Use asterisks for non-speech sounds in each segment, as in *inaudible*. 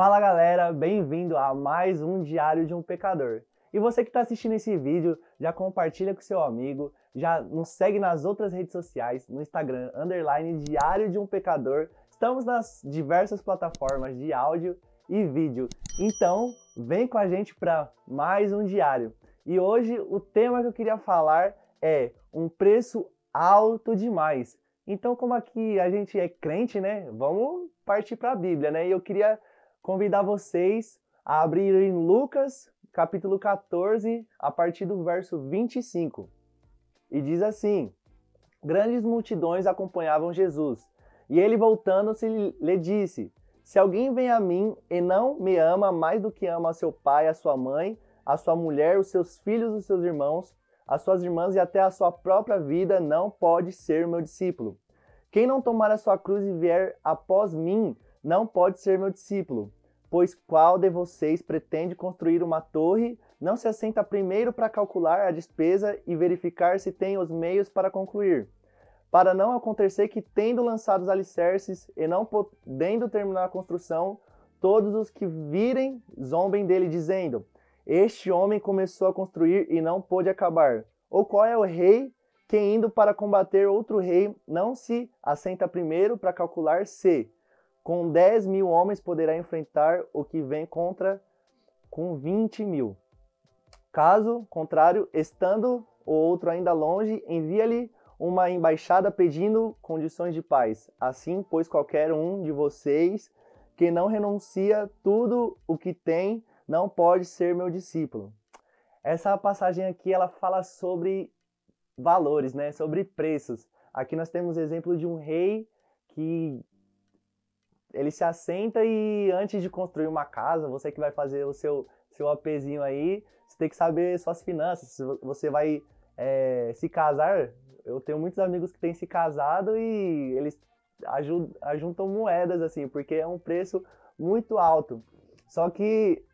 Fala galera, bem-vindo a mais um Diário de um Pecador. E você que está assistindo esse vídeo, já compartilha com seu amigo, já nos segue nas outras redes sociais, no Instagram, underline Diário de um Pecador. Estamos nas diversas plataformas de áudio e vídeo. Então, vem com a gente para mais um diário. E hoje o tema que eu queria falar é um preço alto demais. Então, como aqui a gente é crente, né? Vamos partir para a Bíblia, né? E eu queria convidar vocês a abrirem Lucas, capítulo 14, a partir do verso 25. E diz assim: Grandes multidões acompanhavam Jesus, e ele voltando-se lhe disse: Se alguém vem a mim e não me ama mais do que ama a seu pai, a sua mãe, a sua mulher, os seus filhos, os seus irmãos, as suas irmãs e até a sua própria vida, não pode ser meu discípulo. Quem não tomar a sua cruz e vier após mim, não pode ser meu discípulo. Pois qual de vocês pretende construir uma torre, não se assenta primeiro para calcular a despesa e verificar se tem os meios para concluir? Para não acontecer que, tendo lançado os alicerces e não podendo terminar a construção, todos os que virem zombem dele, dizendo: Este homem começou a construir e não pôde acabar. Ou qual é o rei que, indo para combater outro rei, não se assenta primeiro para calcular se, com 10 mil homens poderá enfrentar o que vem contra com 20 mil. Caso contrário, estando o outro ainda longe, envia-lhe uma embaixada pedindo condições de paz. Assim, pois qualquer um de vocês que não renuncia tudo o que tem, não pode ser meu discípulo. Essa passagem aqui ela fala sobre valores, né? Sobre preços. Aqui nós temos exemplo de um rei que ele se assenta e antes de construir uma casa, você que vai fazer o seu, seu APzinho aí, você tem que saber suas finanças. Se você vai é, se casar, eu tenho muitos amigos que têm se casado e eles ajuntam moedas, assim, porque é um preço muito alto. Só que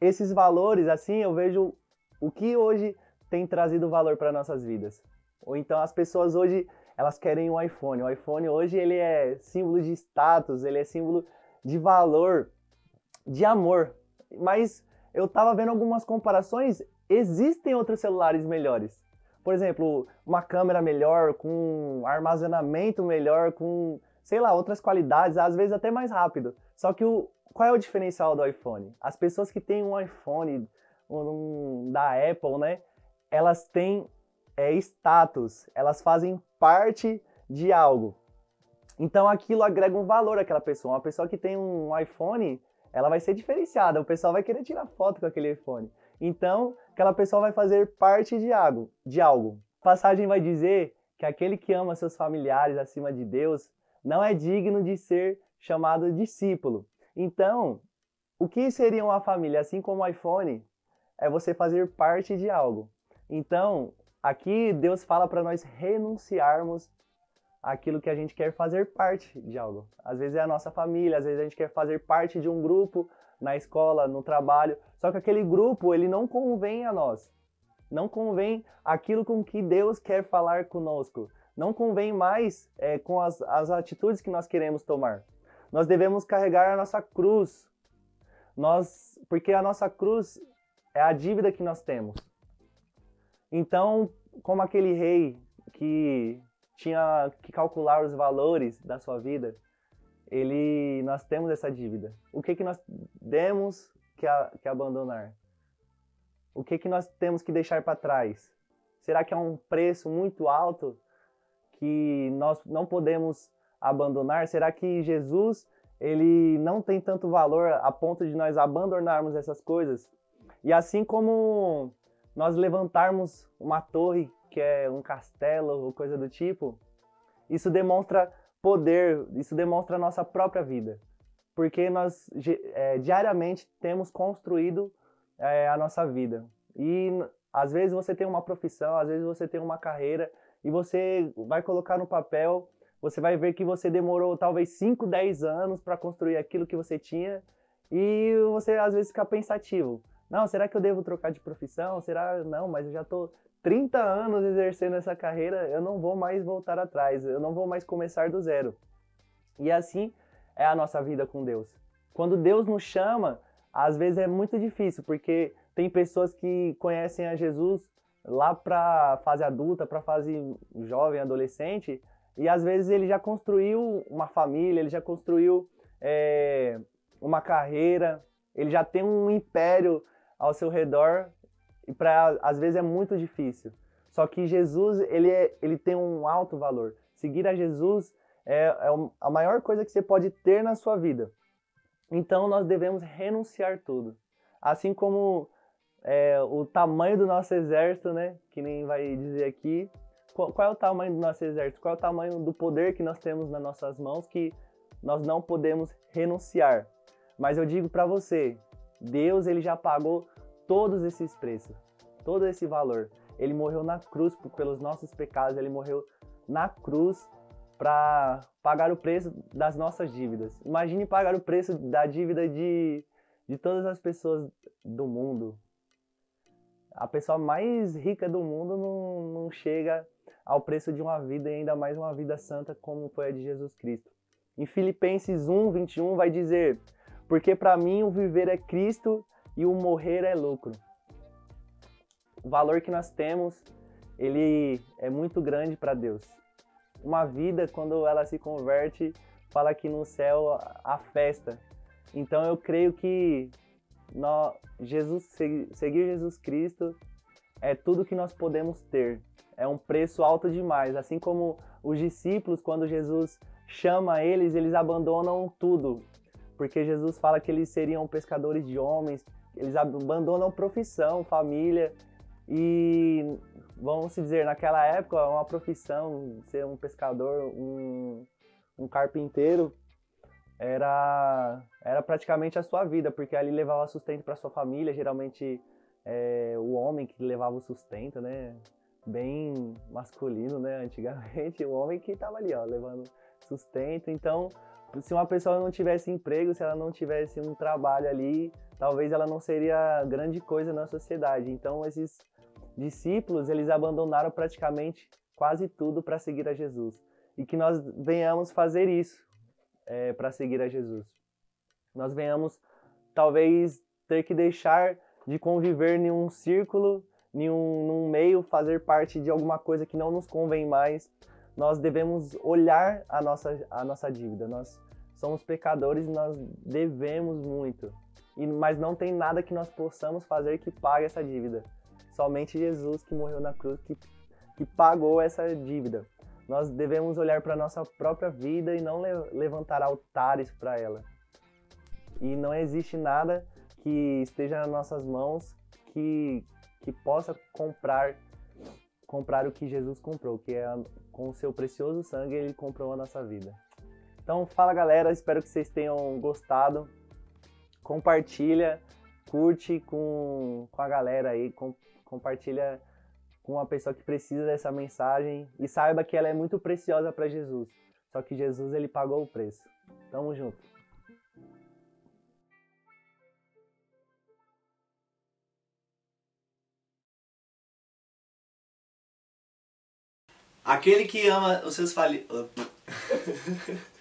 esses valores, assim, eu vejo o que hoje tem trazido valor para nossas vidas. Ou então as pessoas hoje elas querem um iPhone. O iPhone hoje ele é símbolo de status, ele é símbolo de valor, de amor. Mas eu tava vendo algumas comparações, existem outros celulares melhores. Por exemplo, uma câmera melhor, com armazenamento melhor, com, sei lá, outras qualidades, às vezes até mais rápido. Só que o, qual é o diferencial do iPhone? As pessoas que têm um iPhone um, da Apple, né? Elas têm é, status, elas fazem parte de algo. Então aquilo agrega um valor àquela pessoa. Uma pessoa que tem um iPhone, ela vai ser diferenciada. O pessoal vai querer tirar foto com aquele iPhone. Então, aquela pessoa vai fazer parte de algo, de algo. Passagem vai dizer que aquele que ama seus familiares acima de Deus não é digno de ser chamado discípulo. Então, o que seria uma família? Assim como o iPhone, é você fazer parte de algo. Então, Aqui Deus fala para nós renunciarmos aquilo que a gente quer fazer parte de algo. Às vezes é a nossa família, às vezes a gente quer fazer parte de um grupo na escola, no trabalho, só que aquele grupo ele não convém a nós. Não convém aquilo com que Deus quer falar conosco. Não convém mais é, com as, as atitudes que nós queremos tomar. Nós devemos carregar a nossa cruz. Nós, porque a nossa cruz é a dívida que nós temos. Então, como aquele rei que tinha que calcular os valores da sua vida, ele, nós temos essa dívida. O que que nós temos que, a, que abandonar? O que que nós temos que deixar para trás? Será que é um preço muito alto que nós não podemos abandonar? Será que Jesus ele não tem tanto valor a ponto de nós abandonarmos essas coisas? E assim como nós levantarmos uma torre, que é um castelo ou coisa do tipo, isso demonstra poder, isso demonstra a nossa própria vida. Porque nós é, diariamente temos construído é, a nossa vida. E às vezes você tem uma profissão, às vezes você tem uma carreira, e você vai colocar no papel, você vai ver que você demorou talvez 5, 10 anos para construir aquilo que você tinha, e você às vezes fica pensativo. Não, será que eu devo trocar de profissão? Será? Não, mas eu já tô 30 anos exercendo essa carreira, eu não vou mais voltar atrás, eu não vou mais começar do zero. E assim é a nossa vida com Deus. Quando Deus nos chama, às vezes é muito difícil, porque tem pessoas que conhecem a Jesus lá para fase adulta, para fase jovem, adolescente, e às vezes ele já construiu uma família, ele já construiu é, uma carreira, ele já tem um império ao seu redor e para às vezes é muito difícil. Só que Jesus ele, é, ele tem um alto valor. Seguir a Jesus é, é a maior coisa que você pode ter na sua vida. Então nós devemos renunciar tudo. Assim como é, o tamanho do nosso exército, né? Que nem vai dizer aqui. Qual, qual, é o tamanho do nosso exército? Qual é o tamanho do poder que nós temos nas nossas mãos que nós não podemos renunciar? Mas eu digo para você, Deus ele já pagou todos esses preços, todo esse valor. Ele morreu na cruz pelos nossos pecados, ele morreu na cruz para pagar o preço das nossas dívidas. Imagine pagar o preço da dívida de, de todas as pessoas do mundo. A pessoa mais rica do mundo não, não chega ao preço de uma vida e ainda mais uma vida santa como foi a de Jesus Cristo. Em Filipenses 1, 21 vai dizer: Porque para mim o viver é Cristo e o morrer é lucro. O valor que nós temos, ele é muito grande para Deus. Uma vida, quando ela se converte, fala que no céu há festa. Então eu creio que nós, Jesus, seguir Jesus Cristo é tudo que nós podemos ter. É um preço alto demais. Assim como os discípulos, quando Jesus chama eles, eles abandonam tudo. Porque Jesus fala que eles seriam pescadores de homens, eles abandonam profissão, família e vamos dizer, naquela época uma profissão, ser um pescador, um, um carpinteiro era era praticamente a sua vida, porque ali levava sustento para sua família, geralmente é, o homem que levava o sustento, né? Bem masculino, né? *laughs* Antigamente, o homem que estava ali, ó, levando sustento. Então, se uma pessoa não tivesse emprego, se ela não tivesse um trabalho ali, talvez ela não seria grande coisa na sociedade. Então, esses discípulos, eles abandonaram praticamente quase tudo para seguir a Jesus. E que nós venhamos fazer isso é, para seguir a Jesus. Nós venhamos, talvez, ter que deixar de conviver em um círculo, em um, num meio, fazer parte de alguma coisa que não nos convém mais. Nós devemos olhar a nossa, a nossa dívida. Nós somos pecadores e nós devemos muito e, mas não tem nada que nós possamos fazer que pague essa dívida. Somente Jesus que morreu na cruz que, que pagou essa dívida. Nós devemos olhar para a nossa própria vida e não le levantar altares para ela. E não existe nada que esteja nas nossas mãos que, que possa comprar comprar o que Jesus comprou, que é com o seu precioso sangue ele comprou a nossa vida. Então, fala galera, espero que vocês tenham gostado compartilha, curte com, com a galera aí, com, compartilha com uma pessoa que precisa dessa mensagem e saiba que ela é muito preciosa para Jesus. Só que Jesus ele pagou o preço. Tamo junto. Aquele que ama os seus fali... *laughs*